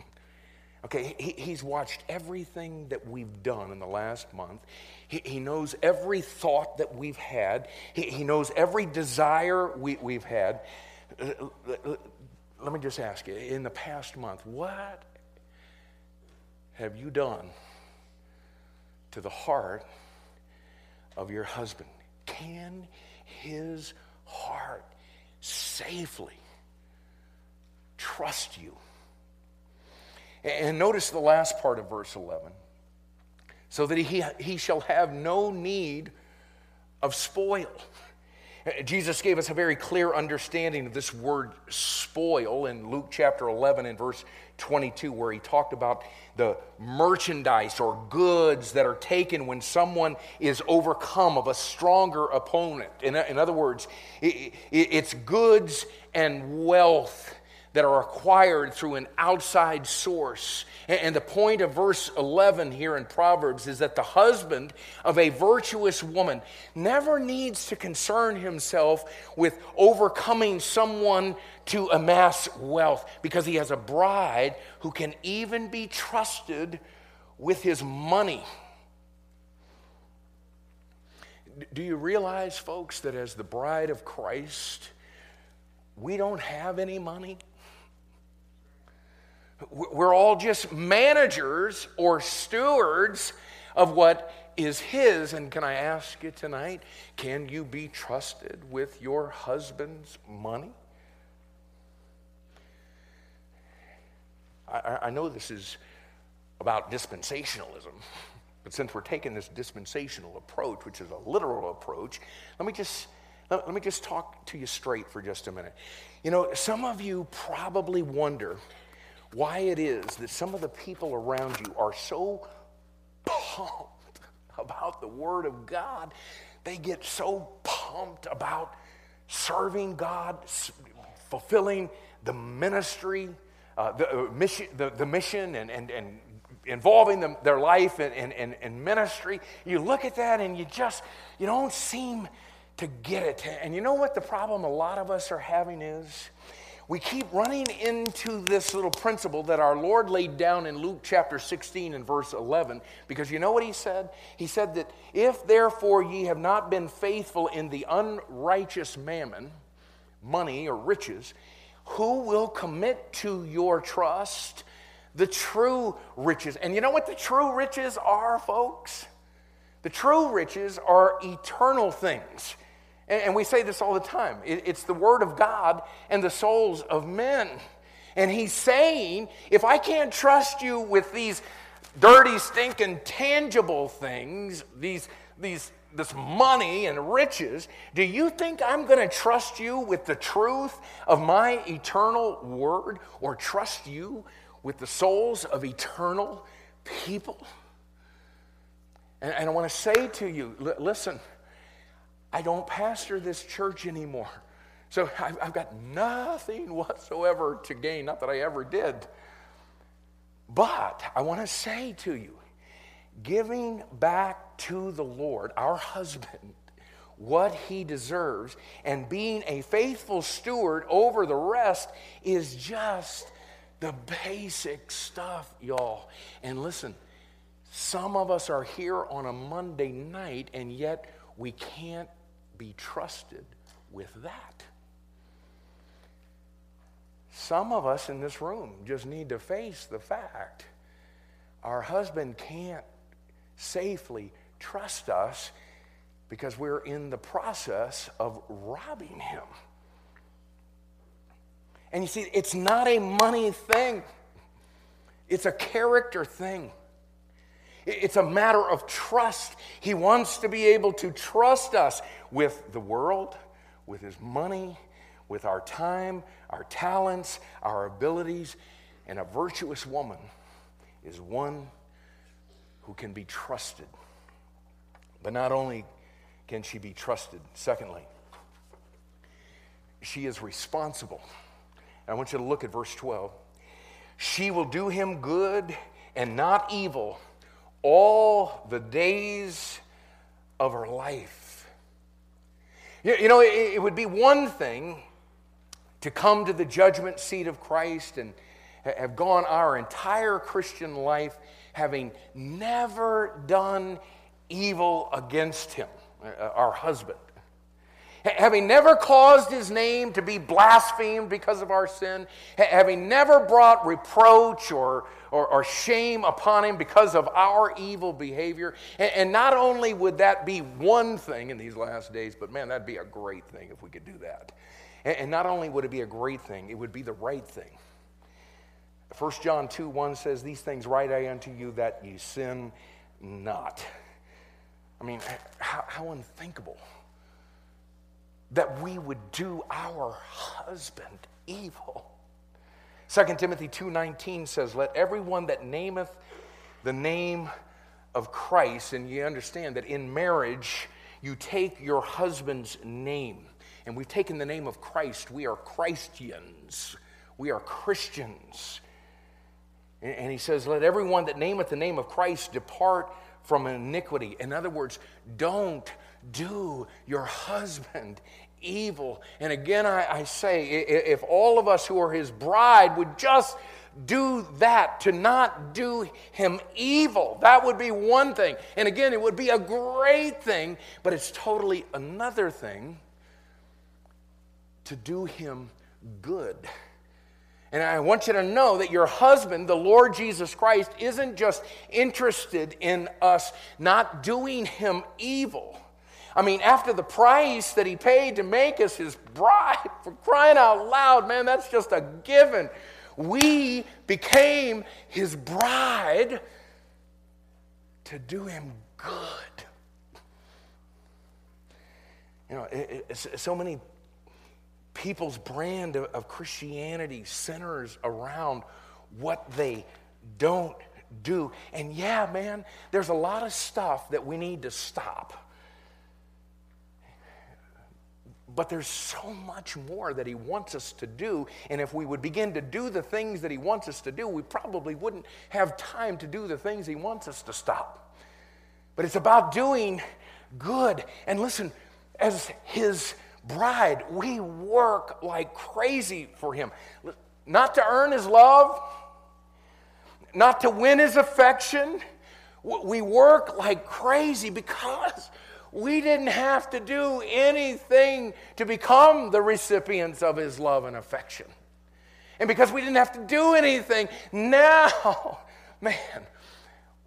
Okay, he, he's watched everything that we've done in the last month. He, he knows every thought that we've had. He, he knows every desire we, we've had. Let me just ask you in the past month, what have you done to the heart of your husband? Can his heart safely trust you? And notice the last part of verse 11 so that he, he shall have no need of spoil. Jesus gave us a very clear understanding of this word spoil in Luke chapter 11 and verse 22, where he talked about the merchandise or goods that are taken when someone is overcome of a stronger opponent. In, in other words, it, it, it's goods and wealth that are acquired through an outside source. And the point of verse 11 here in Proverbs is that the husband of a virtuous woman never needs to concern himself with overcoming someone to amass wealth because he has a bride who can even be trusted with his money. Do you realize, folks, that as the bride of Christ, we don't have any money? We're all just managers or stewards of what is His. And can I ask you tonight, can you be trusted with your husband's money? I, I know this is about dispensationalism, <laughs> but since we're taking this dispensational approach, which is a literal approach, let me just let me just talk to you straight for just a minute. You know, some of you probably wonder why it is that some of the people around you are so pumped <laughs> about the Word of God. They get so pumped about serving God, fulfilling the ministry, uh, the, uh, mission, the, the mission and, and, and involving them, their life in, in, in ministry. You look at that and you just, you don't seem to get it. And you know what the problem a lot of us are having is? We keep running into this little principle that our Lord laid down in Luke chapter 16 and verse 11. Because you know what he said? He said that if therefore ye have not been faithful in the unrighteous mammon, money or riches, who will commit to your trust the true riches? And you know what the true riches are, folks? The true riches are eternal things. And, we say this all the time it's the Word of God and the souls of men. And He's saying, if I can't trust you with these dirty, stinking, tangible things, these, these, this money and riches, do you think I'm going to trust you with the truth of my eternal word or trust you with the souls of eternal people? And, and I want to say to you listen, I don't pastor this church anymore. So I've, I've got nothing whatsoever to gain, not that I ever did. But I want to say to you, giving back to the Lord, our husband, what he deserves and being a faithful steward over the rest is just the basic stuff, y'all. And listen, some of us are here on a Monday night and yet we can't be trusted with that. Some of us in this room just need to face the fact our husband can't safely trust us because we're in the process of robbing him. And you see, it's not a money thing, it's a character thing. It's a matter of trust. He wants to be able to trust us with the world, with his money, with our time, our talents, our abilities. And a virtuous woman is one who can be trusted. But not only can she be trusted, secondly, she is responsible. I want you to look at verse 12. She will do him good and not evil all the days of her life. You, know, it, it would be one thing to come to the judgment seat of Christ and have gone our entire Christian life having never done evil against him, uh, our husband. Having never caused his name to be blasphemed because of our sin, having never brought reproach or, or, or shame upon him because of our evil behavior. And, and not only would that be one thing in these last days, but man, that'd be a great thing if we could do that. And not only would it be a great thing, it would be the right thing. 1 John 2 1 says, These things write I unto you that ye sin not. I mean, how, how unthinkable that we would do our husband evil. 2 Timothy 2:19 says, "Let everyone that nameth the name of Christ, and you understand that in marriage you take your husband's name and we've taken the name of Christ. We are Christians. We are Christians. And he says, Let everyone that nameth the name of Christ depart from iniquity. In other words, don't do your husband evil. And again, I, I, say, if all of us who are his bride would just do that, to not do him evil, that would be one thing. And again, it would be a great thing, but it's totally another thing to do him good. And I want you to know that your husband, the Lord Jesus Christ, isn't just interested in us not doing him evil. I mean, after the price that he paid to make us his bride, for crying out loud, man, that's just a given. We became his bride to do him good. You know, it, it, so many people's brand of, of Christianity centers around what they don't do. And yeah, man, there's a lot of stuff that we need to stop. But there's so much more that he wants us to do. And if we would begin to do the things that he wants us to do, we probably wouldn't have time to do the things he wants us to stop. But it's about doing good. And listen, as his bride, we work like crazy for him. Not to earn his love, not to win his affection. We work like crazy because we didn't have to do anything to become the recipients of his love and affection. And because we didn't have to do anything, now, <laughs> man,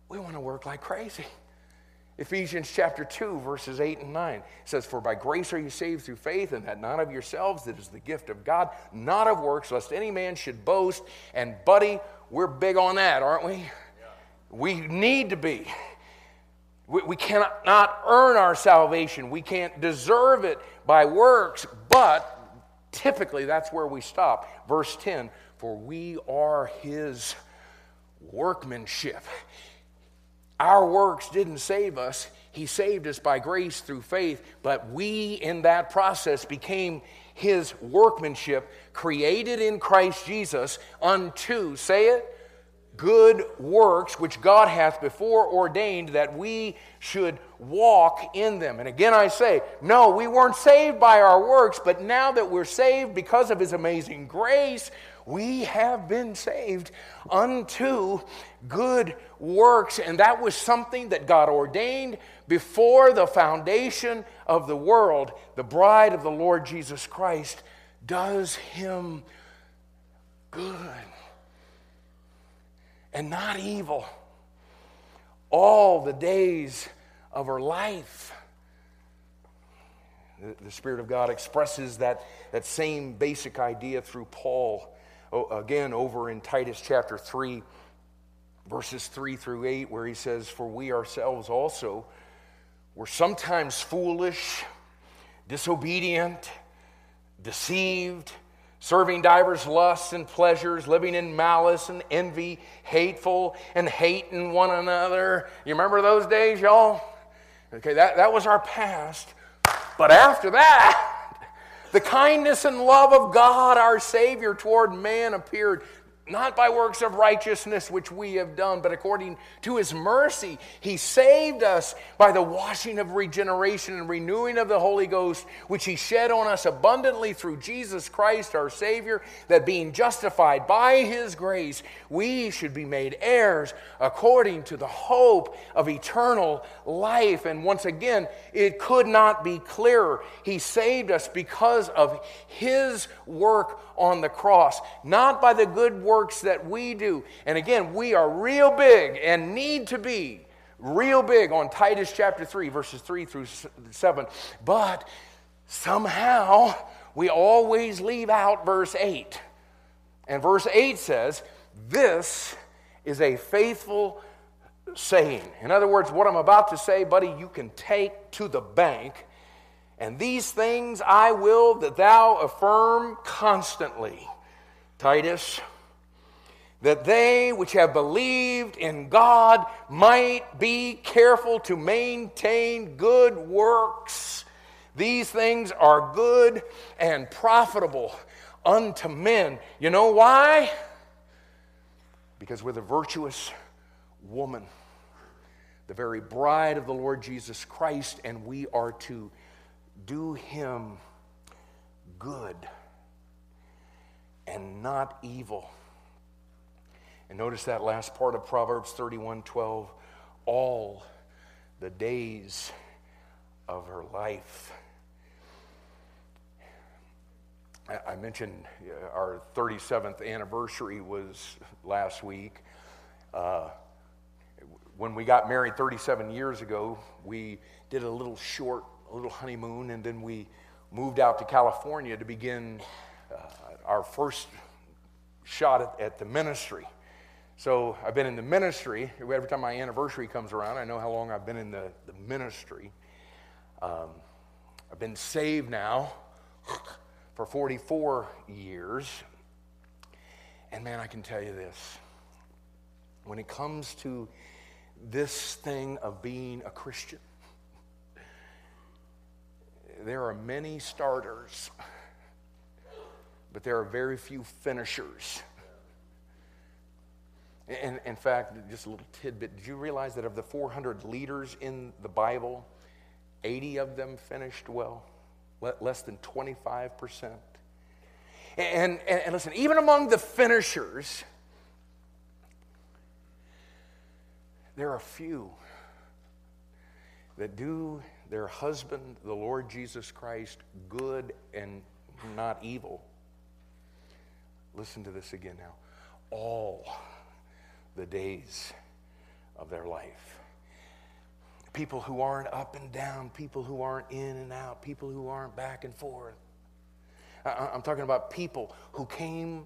we want to work like crazy. Ephesians chapter 2, verses 8 and 9 says, For by grace are you saved through faith, and that not of yourselves, that is the gift of God, not of works, lest any man should boast. And, buddy, we're big on that, aren't we? Yeah. We need to be. We, we cannot not earn our salvation, we can't deserve it by works, but typically that's where we stop. Verse 10 For we are his workmanship. Our works didn't save us. He saved us by grace through faith, but we in that process became his workmanship, created in Christ Jesus unto, say it, good works which God hath before ordained that we should walk in them. And again, I say, no, we weren't saved by our works, but now that we're saved because of his amazing grace, we have been saved unto good works. And that was something that God ordained before the foundation of the world. The bride of the Lord Jesus Christ does him good and not evil all the days of her life. The, the Spirit of God expresses that, that same basic idea through Paul again over in Titus chapter 3, verses 3 through 8, where he says, For we ourselves also were sometimes foolish, disobedient, deceived, serving divers lusts and pleasures, living in malice and envy, hateful and hating one another. You remember those days, y'all? Okay, that, that was our past. But after that, <laughs> the kindness and love of God, our Savior, toward man appeared not by works of righteousness which we have done, but according to his mercy, he saved us by the washing of regeneration and renewing of the Holy Ghost, which he shed on us abundantly through Jesus Christ our Savior, that being justified by his grace, we should be made heirs according to the hope of eternal life. And once again, it could not be clearer. He saved us because of his work on the cross, not by the good works that we do. And again, we are real big and need to be real big on Titus chapter 3, verses 3 through 7. But somehow we always leave out verse 8. And verse 8 says, This is a faithful saying. In other words, what I'm about to say, buddy, you can take to the bank and these things I will that thou affirm constantly, Titus, that they which have believed in God might be careful to maintain good works. These things are good and profitable unto men. You know why? Because we're the virtuous woman, the very bride of the Lord Jesus Christ, and we are to do him good and not evil. And notice that last part of Proverbs 31 12. All the days of her life. I mentioned uh, our 37th anniversary was last week. Uh, when we got married 37 years ago, we did a little short a little honeymoon, and then we moved out to California to begin uh, our first shot at, at, the ministry. So I've been in the ministry. Every time my anniversary comes around, I know how long I've been in the, the ministry. Um, I've been saved now <laughs> for 44 years. And man, I can tell you this. When it comes to this thing of being a Christian, there are many starters, but there are very few finishers. And in fact, just a little tidbit did you realize that of the 400 leaders in the Bible, 80 of them finished well? Less than 25%. And, and, and listen, even among the finishers, there are few that do their husband, the Lord Jesus Christ, good and not evil. Listen to this again now. All the days of their life. People who aren't up and down, people who aren't in and out, people who aren't back and forth. I'm talking about people who came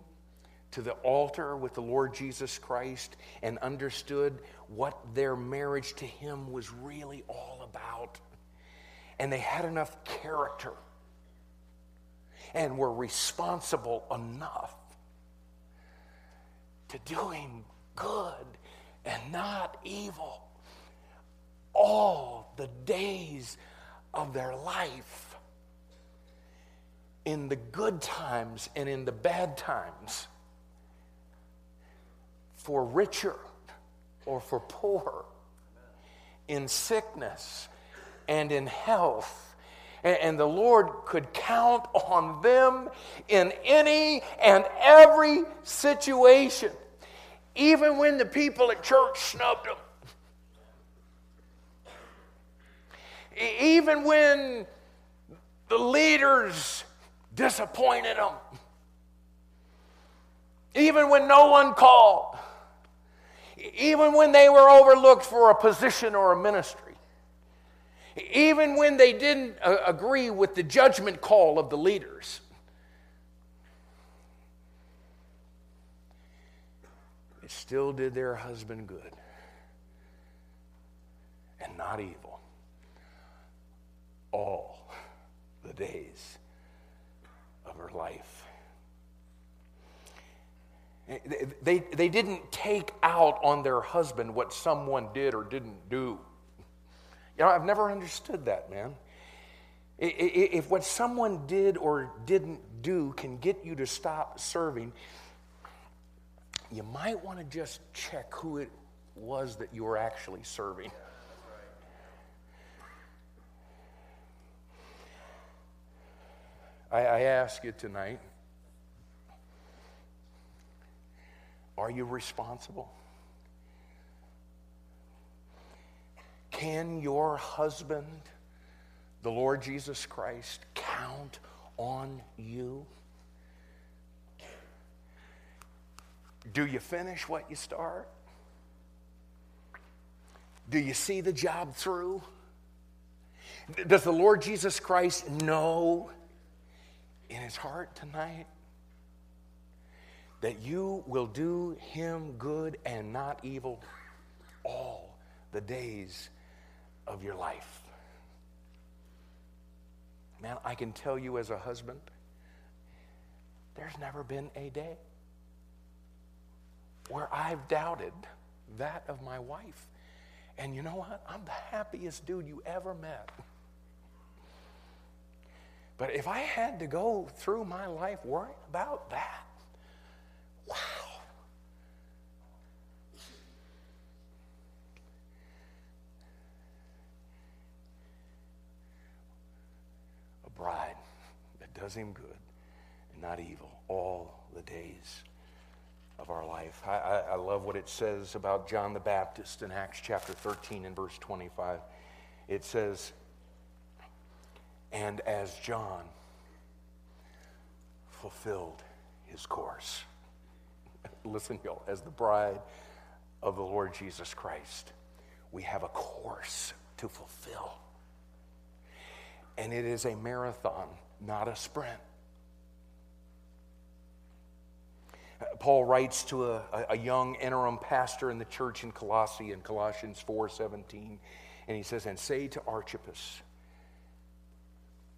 to the altar with the Lord Jesus Christ and understood what their marriage to Him was really all about. And they had enough character and were responsible enough to doing good and not evil all the days of their life. In the good times and in the bad times for richer or for poor, in sickness and in health. And the Lord could count on them in any and every situation, even when the people at church snubbed them. Even when the leaders disappointed them. Even when no one called even when they were overlooked for a position or a ministry, even when they didn't uh, agree with the judgment call of the leaders. It still did their husband good and not evil all the days of her life. They, they didn't take out on their husband what someone did or didn't do. You know, I've never understood that, man. If what someone did or didn't do can get you to stop serving, you might want to just check who it was that you were actually serving. I, I ask you tonight Are you responsible? Can your husband, the Lord Jesus Christ, count on you? Do you finish what you start? Do you see the job through? Does the Lord Jesus Christ know in his heart tonight that you will do him good and not evil all the days of your life. Man, I can tell you as a husband, there's never been a day where I've doubted that of my wife. And you know what? I'm the happiest dude you ever met. But if I had to go through my life worrying about that, Wow. A bride that does him good and not evil all the days of our life. I, I, I, love what it says about John the Baptist in Acts chapter 13 and verse 25. It says, And as John fulfilled his course <laughs> listen, y'all, as the bride of the Lord Jesus Christ, we have a course to fulfill. And it is a marathon, not a sprint. Uh, Paul writes to a, a young interim pastor in the church in Colossae in Colossians 4:17, and he says, "And say to Archippus,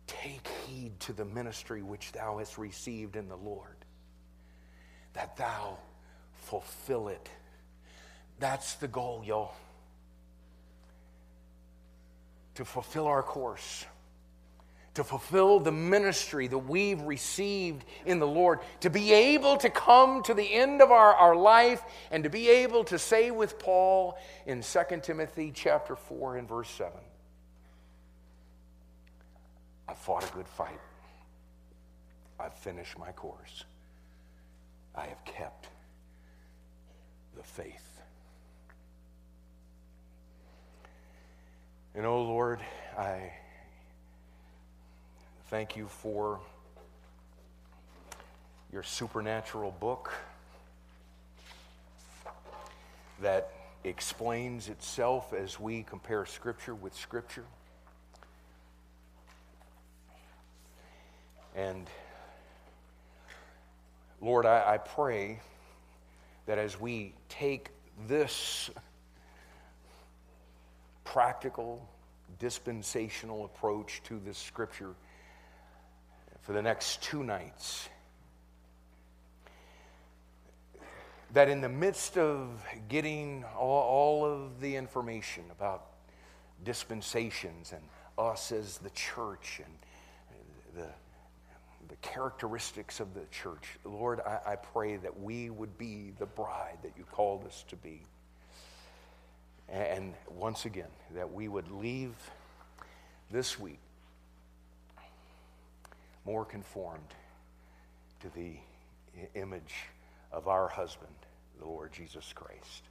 take heed to the ministry which thou hast received in the Lord, that thou fulfill it. That's the goal, y'all. To fulfill our course, to fulfill the ministry that we've received in the Lord, to be able to come to the end of our, our life and to be able to say with Paul in 2 Timothy chapter 4 and verse 7 I fought a good fight. I've finished my course. I have kept the faith. And oh Lord, I thank you for your supernatural book that explains itself as we compare Scripture with Scripture. And Lord, I, I pray that as we take this practical, dispensational approach to this scripture for the next two nights, that in the midst of getting all, all, of the information about dispensations and us as the church and the, the characteristics of the church, Lord, I, I pray that we would be the bride that you called us to be. And once again, that we would leave this week more conformed to the image of our husband, the Lord Jesus Christ.